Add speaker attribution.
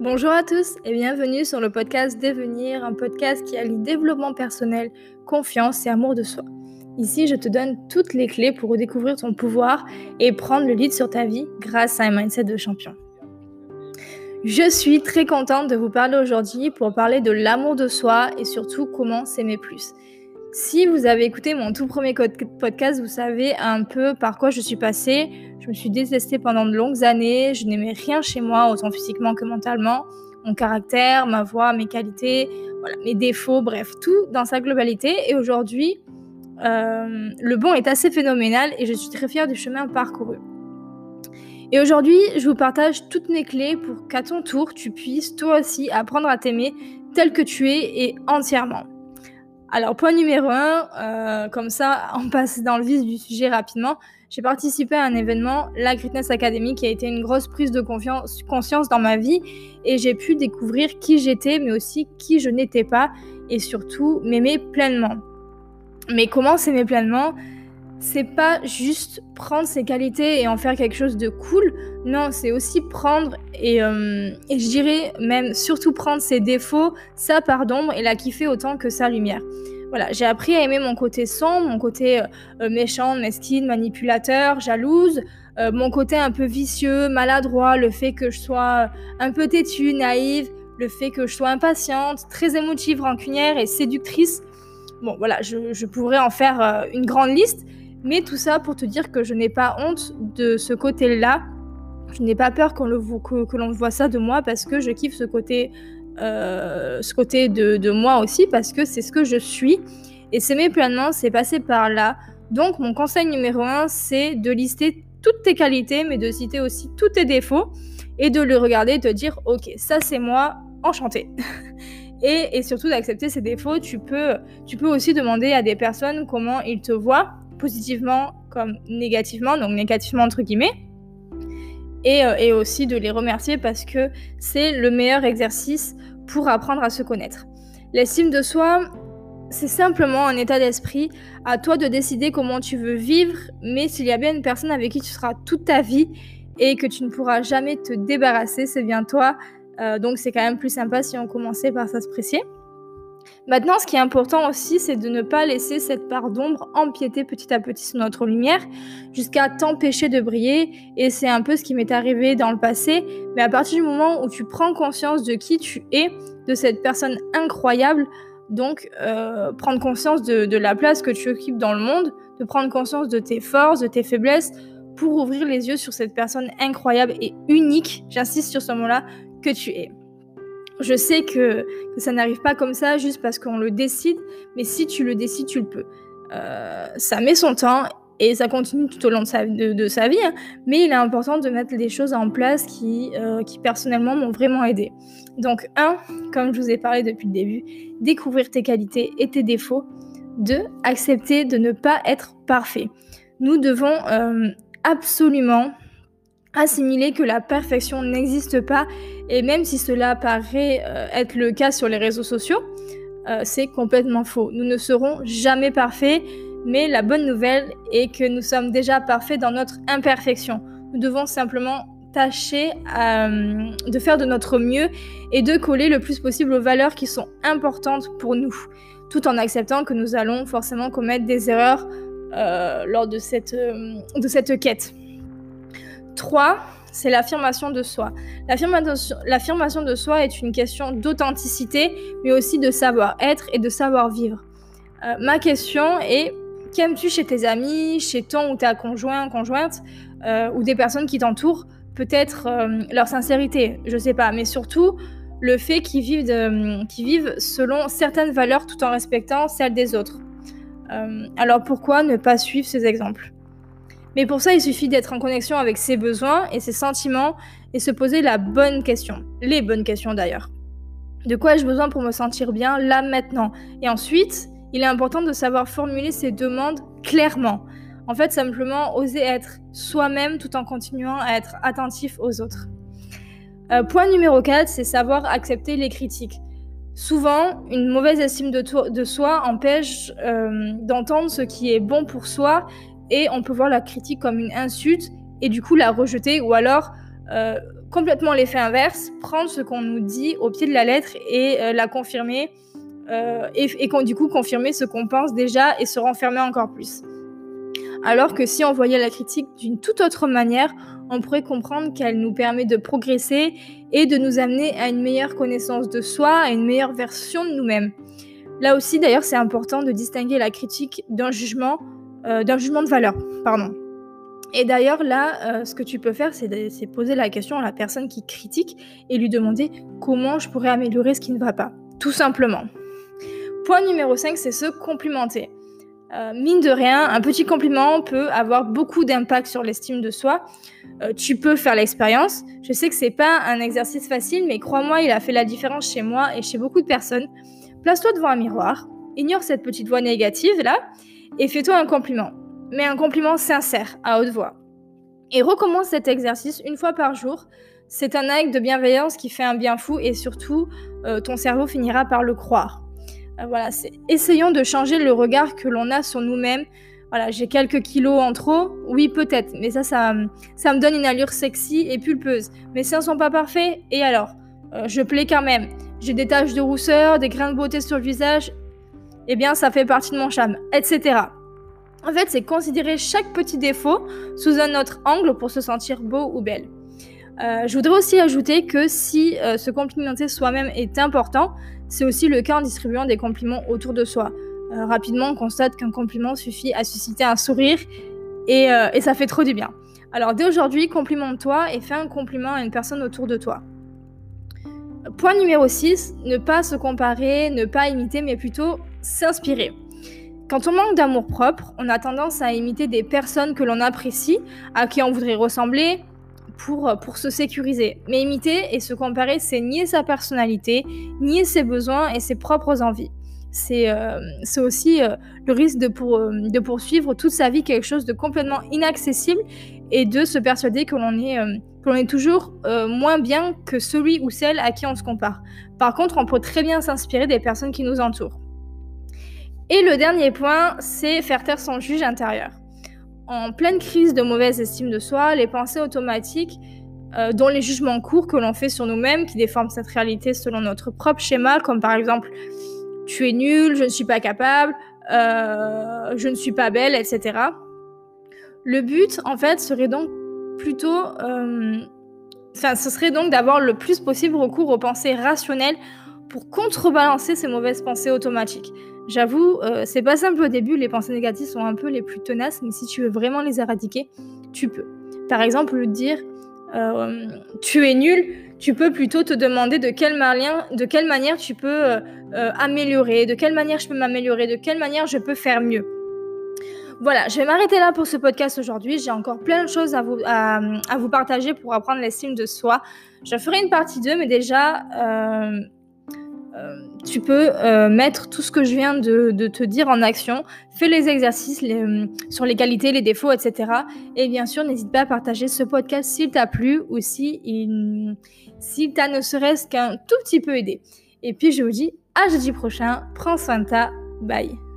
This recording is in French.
Speaker 1: Bonjour à tous et bienvenue sur le podcast Devenir, un podcast qui allie développement personnel, confiance et amour de soi. Ici, je te donne toutes les clés pour redécouvrir ton pouvoir et prendre le lead sur ta vie grâce à un mindset de champion. Je suis très contente de vous parler aujourd'hui pour parler de l'amour de soi et surtout comment s'aimer plus. Si vous avez écouté mon tout premier podcast, vous savez un peu par quoi je suis passée. Je me suis détestée pendant de longues années, je n'aimais rien chez moi, autant physiquement que mentalement. Mon caractère, ma voix, mes qualités, mes défauts, bref, tout dans sa globalité. Et aujourd'hui, euh, le bon est assez phénoménal et je suis très fière du chemin parcouru. Et aujourd'hui, je vous partage toutes mes clés pour qu'à ton tour, tu puisses toi aussi apprendre à t'aimer tel que tu es et entièrement. Alors, point numéro un, euh, comme ça, on passe dans le vif du sujet rapidement. J'ai participé à un événement, la Greatness Academy, qui a été une grosse prise de conscience dans ma vie. Et j'ai pu découvrir qui j'étais, mais aussi qui je n'étais pas. Et surtout, m'aimer pleinement. Mais comment s'aimer pleinement? C'est pas juste prendre ses qualités et en faire quelque chose de cool. Non, c'est aussi prendre et, euh, et je dirais même surtout prendre ses défauts, sa part d'ombre et la kiffer autant que sa lumière. Voilà, j'ai appris à aimer mon côté sombre, mon côté euh, euh, méchant, mesquine, manipulateur, jalouse, mon côté un peu vicieux, maladroit, le fait que je sois un peu têtue, naïve, le fait que je sois impatiente, très émotive, rancunière et séductrice. Bon, voilà, je pourrais en faire une grande liste. Mais tout ça pour te dire que je n'ai pas honte de ce côté-là. Je n'ai pas peur que, l'on voit ça de moi parce que je kiffe ce côté, euh, ce côté de, moi aussi parce que c'est ce que je suis. Et s'aimer pleinement, c'est passer par là. Donc mon conseil numéro un, c'est de lister toutes tes qualités, mais de citer aussi tous tes défauts et de le regarder et te dire, ok, ça c'est moi, enchanté. et, surtout d'accepter ces défauts. Tu peux, tu peux aussi demander à des personnes comment ils te voient positivement comme négativement, donc négativement entre guillemets. Et, euh, et aussi de les remercier parce que c'est le meilleur exercice pour apprendre à se connaître. L'estime de soi, c'est simplement un état d'esprit. À toi de décider comment tu veux vivre, mais s'il y a bien une personne avec qui tu seras toute ta vie et que tu ne pourras jamais te débarrasser, c'est bien toi. Euh, donc c'est quand même plus sympa si on commençait par s'apprécier. Maintenant, ce qui est important aussi, c'est de ne pas laisser cette part d'ombre empiéter petit à petit sur notre lumière jusqu'à t'empêcher de briller. Et c'est un peu ce qui m'est arrivé dans le passé. Mais à partir du moment où tu prends conscience de qui tu es, de cette personne incroyable, donc euh, prendre conscience de, de la place que tu occupes dans le monde, de prendre conscience de tes forces, de tes faiblesses, pour ouvrir les yeux sur cette personne incroyable et unique, j'insiste sur ce mot-là, que tu es. Je sais que, ça n'arrive pas comme ça juste parce qu'on le décide, mais si tu le décides, tu le peux. Euh, ça met son temps et ça continue tout au long de sa, vie, hein. mais il est important de mettre des choses en place qui, euh, qui personnellement m'ont vraiment aidé. Donc, un, comme je vous ai parlé depuis le début, découvrir tes qualités et tes défauts. Deux, accepter de ne pas être parfait. Nous devons euh, absolument assimiler que la perfection n'existe pas et même si cela paraît euh, être le cas sur les réseaux sociaux, euh, c'est complètement faux. Nous ne serons jamais parfaits, mais la bonne nouvelle est que nous sommes déjà parfaits dans notre imperfection. Nous devons simplement tâcher euh, de faire de notre mieux et de coller le plus possible aux valeurs qui sont importantes pour nous, tout en acceptant que nous allons forcément commettre des erreurs lors de cette, de cette quête. 3, c'est l'affirmation de soi. L'affirmation de soi est une question d'authenticité, mais aussi de savoir-être et de savoir-vivre. Euh, ma question est, qu'aimes-tu chez tes amis, chez ton ou ta conjoint, conjointe, euh, ou des personnes qui t'entourent? Peut-être euh, leur sincérité, je sais pas, mais surtout le fait qu'ils vivent, vivent selon certaines valeurs tout en respectant celles des autres. alors pourquoi ne pas suivre ces exemples? Mais pour ça, il suffit d'être en connexion avec ses besoins et ses sentiments et se poser la bonne question. Les bonnes questions d'ailleurs. De quoi ai-je besoin pour me sentir bien là maintenant? Et ensuite, il est important de savoir formuler ses demandes clairement. En fait, simplement oser être soi-même tout en continuant à être attentif aux autres. Euh, point numéro 4, c'est savoir accepter les critiques. Souvent, une mauvaise estime de, soi empêche euh, d'entendre ce qui est bon pour soi et on peut voir la critique comme une insulte et du coup la rejeter ou alors complètement l'effet inverse, prendre ce qu'on nous dit au pied de la lettre et la confirmer, et, et du coup confirmer ce qu'on pense déjà et se renfermer encore plus. Alors que si on voyait la critique d'une toute autre manière, on pourrait comprendre qu'elle nous permet de progresser et de nous amener à une meilleure connaissance de soi, à une meilleure version de nous-mêmes. Là aussi, d'ailleurs, c'est important de distinguer la critique d'un jugement, euh, d'un jugement de valeur. Pardon. Et d'ailleurs, là, euh, ce que tu peux faire, c'est poser la question à la personne qui critique et lui demander comment je pourrais améliorer ce qui ne va pas. Tout simplement. Point numéro 5, c'est se complimenter. Euh, mine de rien, un petit compliment peut avoir beaucoup d'impact sur l'estime de soi. Tu peux faire l'expérience. Je sais que c'est pas un exercice facile, mais crois-moi, il a fait la différence chez moi et chez beaucoup de personnes. Place-toi devant un miroir, ignore cette petite voix négative là, et fais-toi un compliment. Mais un compliment sincère, à haute voix. Et recommence cet exercice une fois par jour. C'est un acte de bienveillance qui fait un bien fou et surtout, euh, ton cerveau finira par le croire. Euh, voilà, c'est essayons de changer le regard que l'on a sur nous-mêmes. Voilà, j'ai quelques kilos en trop, oui peut-être, mais ça, ça, ça me donne une allure sexy et pulpeuse. Mes seins sont pas parfaits, et alors? Euh, Je plais quand même. J'ai des taches de rousseur, des grains de beauté sur le visage, eh bien ça fait partie de mon charme, etc. En fait, c'est considérer chaque petit défaut sous un autre angle pour se sentir beau ou belle. Euh, je voudrais aussi ajouter que si se complimenter soi-même est important, c'est aussi le cas en distribuant des compliments autour de soi. Euh, rapidement, on constate qu'un compliment suffit à susciter un sourire euh, et, ça fait trop du bien. Alors dès aujourd'hui, complimente-toi et fais un compliment à une personne autour de toi. Point numéro 6, ne pas se comparer, ne pas imiter, mais plutôt s'inspirer. Quand on manque d'amour propre, on a tendance à imiter des personnes que l'on apprécie, à qui on voudrait ressembler, pour, pour se sécuriser. Mais imiter et se comparer, c'est nier sa personnalité, nier ses besoins et ses propres envies. C'est euh, aussi euh, le risque de, pour, euh, de poursuivre toute sa vie quelque chose de complètement inaccessible et de se persuader que l'on est, est toujours moins bien que celui ou celle à qui on se compare. Par contre, on peut très bien s'inspirer des personnes qui nous entourent. Et le dernier point, c'est faire taire son juge intérieur en pleine crise de mauvaise estime de soi, les pensées automatiques, euh, dont les jugements courts que l'on fait sur nous-mêmes, qui déforment cette réalité selon notre propre schéma, comme par exemple tu es nul, je ne suis pas capable, euh, je ne suis pas belle, etc. Le but, en fait, serait donc plutôt... Euh, enfin, ce serait donc d'avoir le plus possible recours aux pensées rationnelles pour contrebalancer ces mauvaises pensées automatiques. J'avoue, euh, c'est pas simple au début, les pensées négatives sont un peu les plus tenaces, mais si tu veux vraiment les éradiquer, tu peux. Par exemple, dire euh, tu es nul, tu peux plutôt te demander de quelle, manière, tu peux euh, améliorer, de quelle manière je peux m'améliorer, de quelle manière je peux faire mieux. Voilà, je vais m'arrêter là pour ce podcast aujourd'hui. J'ai encore plein de choses à vous, à, vous partager pour apprendre l'estime de soi. Je ferai une partie 2, mais déjà, euh, tu peux euh, mettre tout ce que je viens de, te dire en action. Fais les exercices euh, sur les qualités, les défauts, etc. Et bien sûr, n'hésite pas à partager ce podcast s'il t'a plu ou si il, t'a ne serait-ce qu'un tout petit peu aidé. Et puis, je vous dis à jeudi prochain. Prends soin de. Bye.